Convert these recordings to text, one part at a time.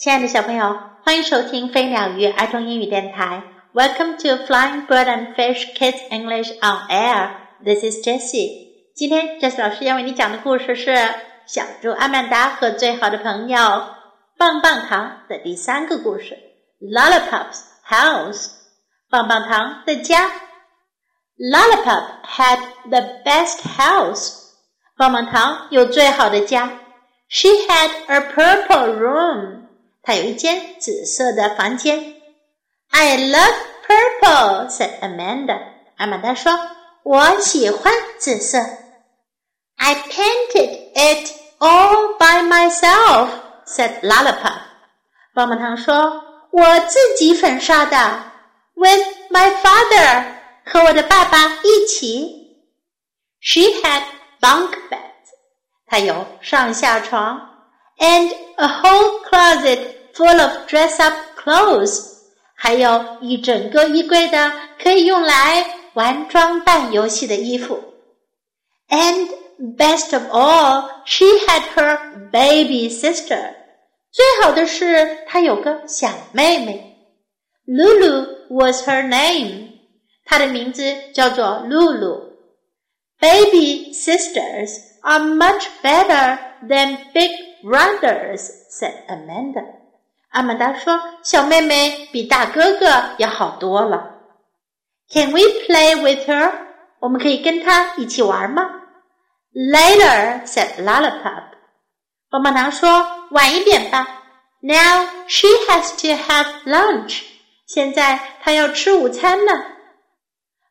亲爱的小朋友，欢迎收听飞鸟鱼儿童英语电台。Welcome to Flying Bird and Fish Kids English on Air. This is Jessie. 今天 Jessie 老师要为你讲的故事是《小猪阿曼达和最好的朋友棒棒糖》的第三个故事。Lollipop's house，棒棒糖的家。Lollipop had the best house，棒棒糖有最好的家。She had a purple room。她有一间紫色的房间。I love purple," said Amanda. 阿曼达说：“我喜欢紫色。” I painted it all by myself," said Lollipop. 棒棒糖说：“我自己粉刷的。” With my father，和我的爸爸一起。She had bunk beds，她有上下床。and a whole closet full of dress-up clothes，还有一整个衣柜的可以用来玩装扮游戏的衣服。And best of all, she had her baby sister。最好的是，她有个小妹妹。Lulu was her name。她的名字叫做露露。Baby sisters are much better than big brothers," said Amanda. 阿曼达说：“小妹妹比大哥哥要好多了。” Can we play with her? 我们可以跟她一起玩吗？Later, said Lollipop. 棒棒糖说：“晚一点吧。” Now she has to have lunch. 现在她要吃午餐呢。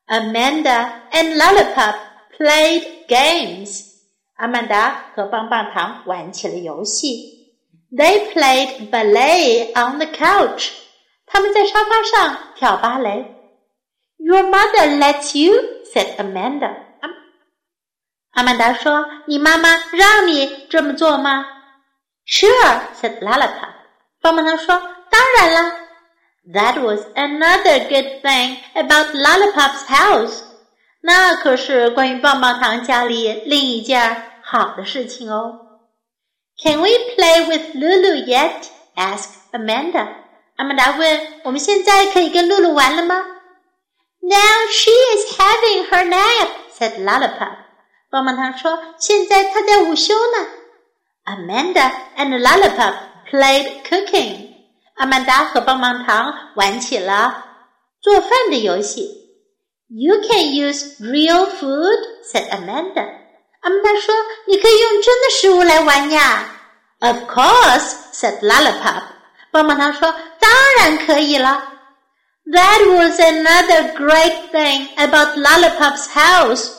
Amanda and Lollipop played games. 阿曼达和棒棒糖玩起了游戏。They played ballet on the couch. 他们在沙发上跳芭蕾。Your mother lets you," said Amanda. 阿曼达说：“你妈妈让你这么做吗？”Sure, said Lollipop. 棒棒糖说：“当然啦。” That was another good thing about Lollipop's house. 那可是关于棒棒糖家里另一件好的事情哦。Can we play with Lulu yet? asked Amanda. 阿曼达问：“我们现在可以跟露露玩了吗？”Now she is having her nap," said Lollipop. 棒棒糖说：“现在她在午休呢。” Amanda and Lollipop played cooking. 阿曼达和棒棒糖玩起了做饭的游戏。You can use real food," said Amanda. 阿曼达说：“你可以用真的食物来玩呀。” Of course, said Lollipop. 棒棒糖说：“当然可以了。” That was another great thing about Lollipop's house.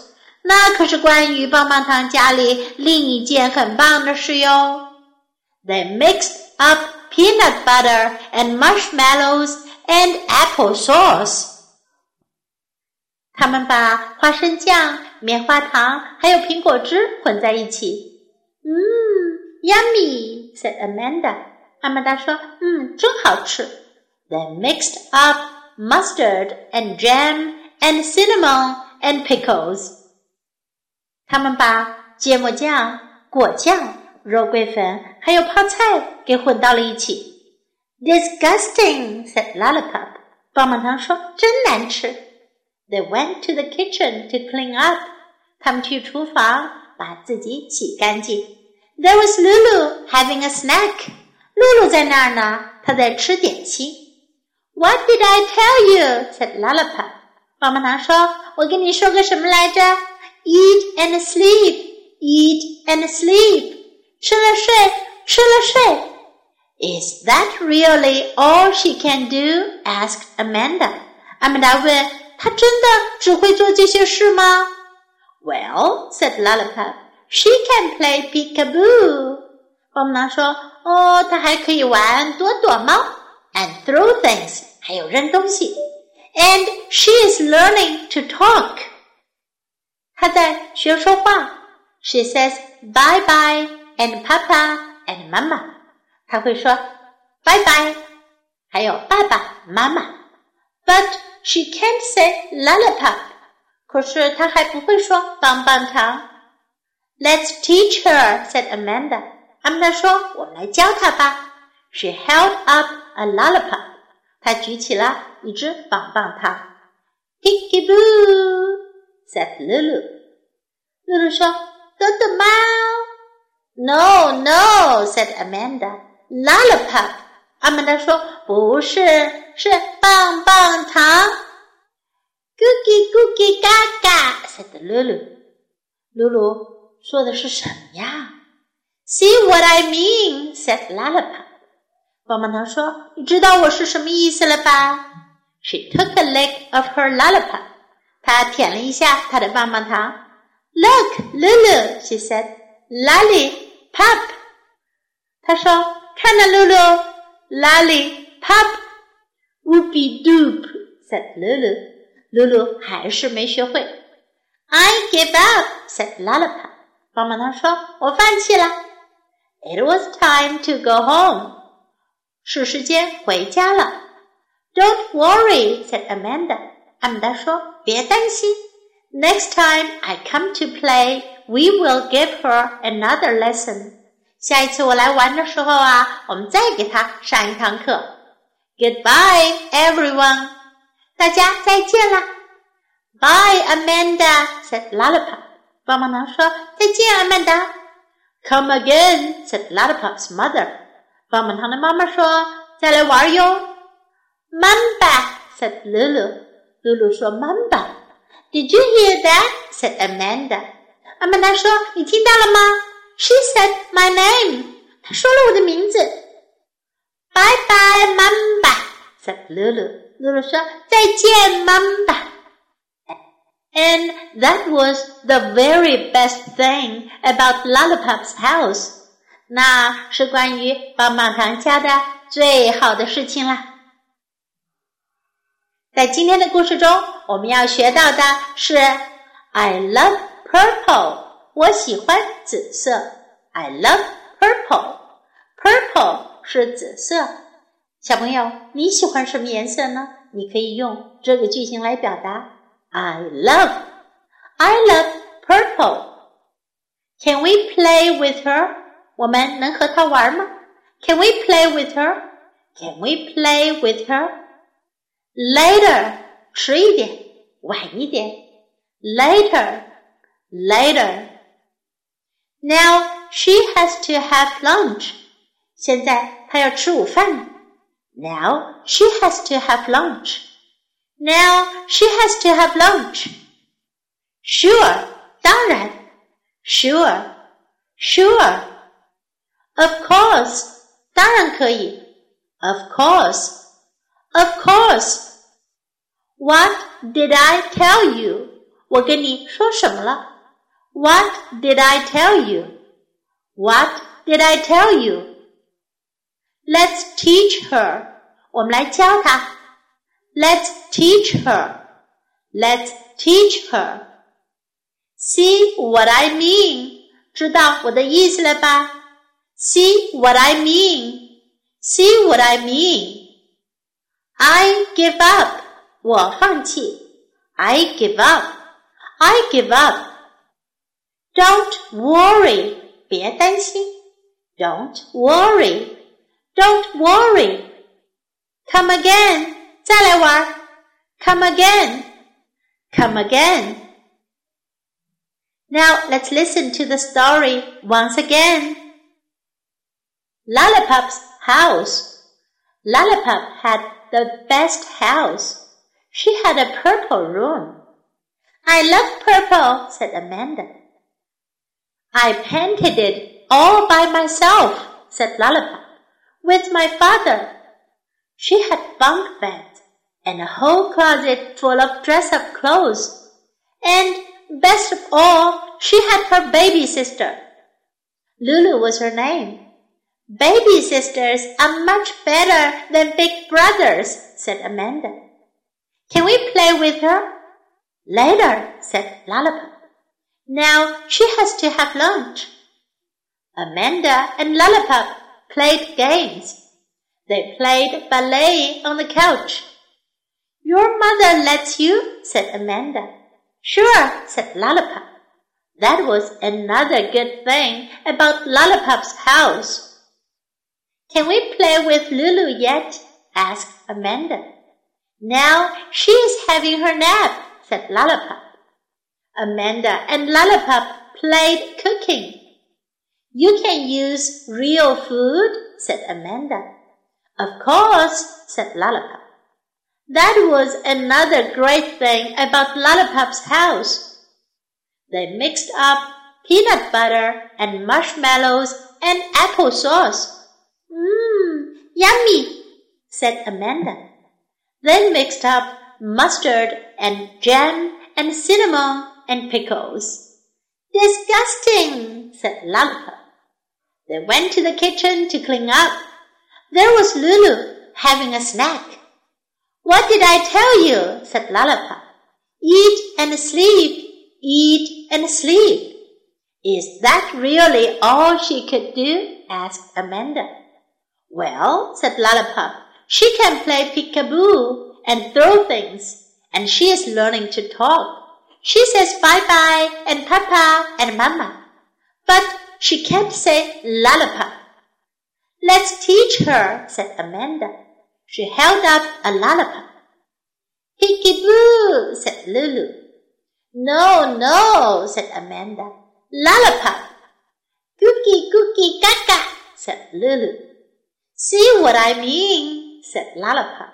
那可是关于棒棒糖家里另一件很棒的事哟。They mixed up peanut butter and marshmallows and apple sauce. 他们把花生酱、 棉花糖还有苹果汁混在一起。嗯，yummy，said Amanda。阿曼达说：“嗯，真好吃。” They mixed up mustard and jam and cinnamon and pickles。他们把芥末酱、果酱、肉桂粉还有泡菜给混到了一起。Disgusting，said Lollipop。棒棒糖说：“真难吃。” They went to the kitchen to clean up. 他们去厨房把自己洗干净。There was Lulu having a snack. 露露在那儿呢，她在吃点心。What did I tell you? said Lollipop. 棒棒糖说：“我跟你说个什么来着？Eat and sleep, eat and sleep. 吃了睡，吃了睡。Is that really all she can do? asked Amanda. Amanda 问。他真的只会做这些事吗？Well, said Lollipop, she can play peekaboo. 棒棒糖说：“哦，她还可以玩躲躲猫，and throw things，还有扔东西。And she is learning to talk. 她在学说话。She says bye bye and Papa and Mama. 她会说拜拜，还有爸爸妈妈。But she can't say lollipop. 可是她还不会说棒棒糖。Let's teach her," said Amanda. 阿曼达说：“我们来教她吧。” She held up a lollipop. 她举起了一只棒棒糖。Peekaboo, said Lulu. 露露说：“躲躲猫。” No, no, said Amanda. Lollipop. 阿曼达说：“不是， 是棒棒糖。” Cookie, cookie, gaga, said Lulu. Lulu 说的是什么呀？See what I mean, said Lollipop. 棒棒糖说：“你知道我是什么意思了吧？” She took a lick of her lollipop. 她舔了一下她的棒棒糖。Look, Lulu, she said. Lollipop. 她说：“看到露露，lollipop。” Whoopie doop, said Lulu. Lulu "I give up, said Lollipop. 棒棒糖说：“我放弃了。” It was time to go home. 是时间回家了。Don't worry, said Amanda. 阿曼达说：“别担心。” Next time I come to play, we will give her another lesson. 下一次我来玩的时候啊，我们再给她上一堂课。Goodbye, everyone. 大家再见啦。Bye, Amanda, said Lollipop. 棒棒糖说：“再见，阿曼达。” Come again, said Lollipop's mother. 棒棒糖的妈妈说：“再来玩哟。” Mamba said Lulu. Lulu 说：“Mamba." Did you hear that? said Amanda. 阿曼达说：“你听到了吗？”She said my name. 她说了我的名字。 Bye bye, Mamba said Lulu. Lulu 说：“再见，Mamba。” And that was the very best thing about Lollipop's house. 那是关于棒棒糖家的最好的事情了。在今天的故事中，我们要学到的是 "I love purple"，我喜欢紫色。I love purple，purple 是紫色。小朋友，你喜欢什么颜色呢？你可以用这个句型来表达。I love，I love purple。Can we play with her？我们能和她玩吗？Can we play with her？Can we play with her？Later，迟一点，晚一点。Later，later。Now she has to have lunch。现在 她要吃午饭了。Now she has to have lunch. Now she has to have lunch. Sure，当然。Sure, sure. Of course，当然可以。Of course, of course. What did I tell you？我跟你说什么了？What did I tell you? What did I tell you? Let's teach her. 我们来教她。Let's teach her. Let's teach her. See what I mean? 知道我的意思了吧？See what I mean? See what I mean? I give up. 我放弃。I give up. I give up. Don't worry. 别担心。Don't worry. Don't worry. Come again. 再来玩。Come again. Come again. Now let's listen to the story once again. Lollipop's house. Lollipop had the best house. She had a purple room. I love purple, said Amanda. I painted it all by myself, said Lollipop, with my father. She had bunk beds and a whole closet full of dress-up clothes. And best of all, she had her baby sister. Lulu was her name. Baby sisters are much better than big brothers, said Amanda. Can we play with her? Later, said Lollipop. Now she has to have lunch. Amanda and Lollipop played games. They played ballet on the couch. Your mother lets you, said Amanda. Sure, said Lollipop. That was another good thing about Lollipop's house. Can we play with Lulu yet? asked Amanda. Now she is having her nap, said Lollipop. Amanda and Lollipop played cooking. You can use real food, said Amanda. Of course, said Lollipop. That was another great thing about Lollipop's house. They mixed up peanut butter and marshmallows and apple sauce. Mmm, yummy, said Amanda. They mixed up mustard and jam and cinnamon and pickles. Disgusting, said Lollipop. They went to the kitchen to clean up. There was Lulu having a snack. What did I tell you? said Lollipop. Eat and sleep, eat and sleep. Is that really all she could do? asked Amanda. Well, said Lollipop, she can play peekaboo and throw things, and she is learning to talk. She says bye bye and papa and mama, but she can't say lollipop. Let's teach her, said Amanda. She held up a lollipop. Peekaboo, said Lulu. No, no, said Amanda. Lollipop. Cookie, cookie, gaga, said Lulu. See what I mean, said Lollipop.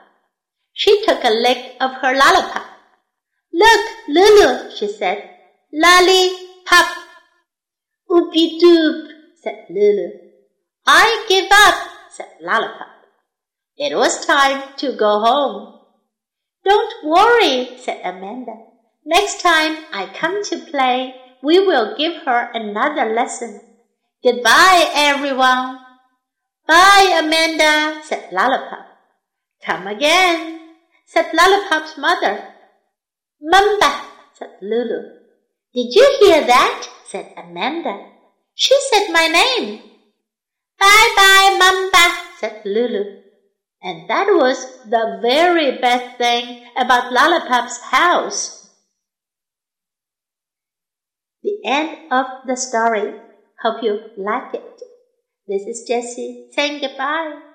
She took a lick of her lollipop. Look, Lulu, she said. Lolly pop. Oopie doop, said Lulu. I give up, said Lollipop. It was time to go home. Don't worry, said Amanda. Next time I come to play, we will give her another lesson. Goodbye, everyone. Bye, Amanda, said Lollipop. Come again, said Lollipop's mother. Mamba, said Lulu. Did you hear that? said Amanda. She said my name. Bye bye, Mamba, said Lulu. And that was the very best thing about Lollipop's house. The end of the story. Hope you like it. This is Jessie saying goodbye.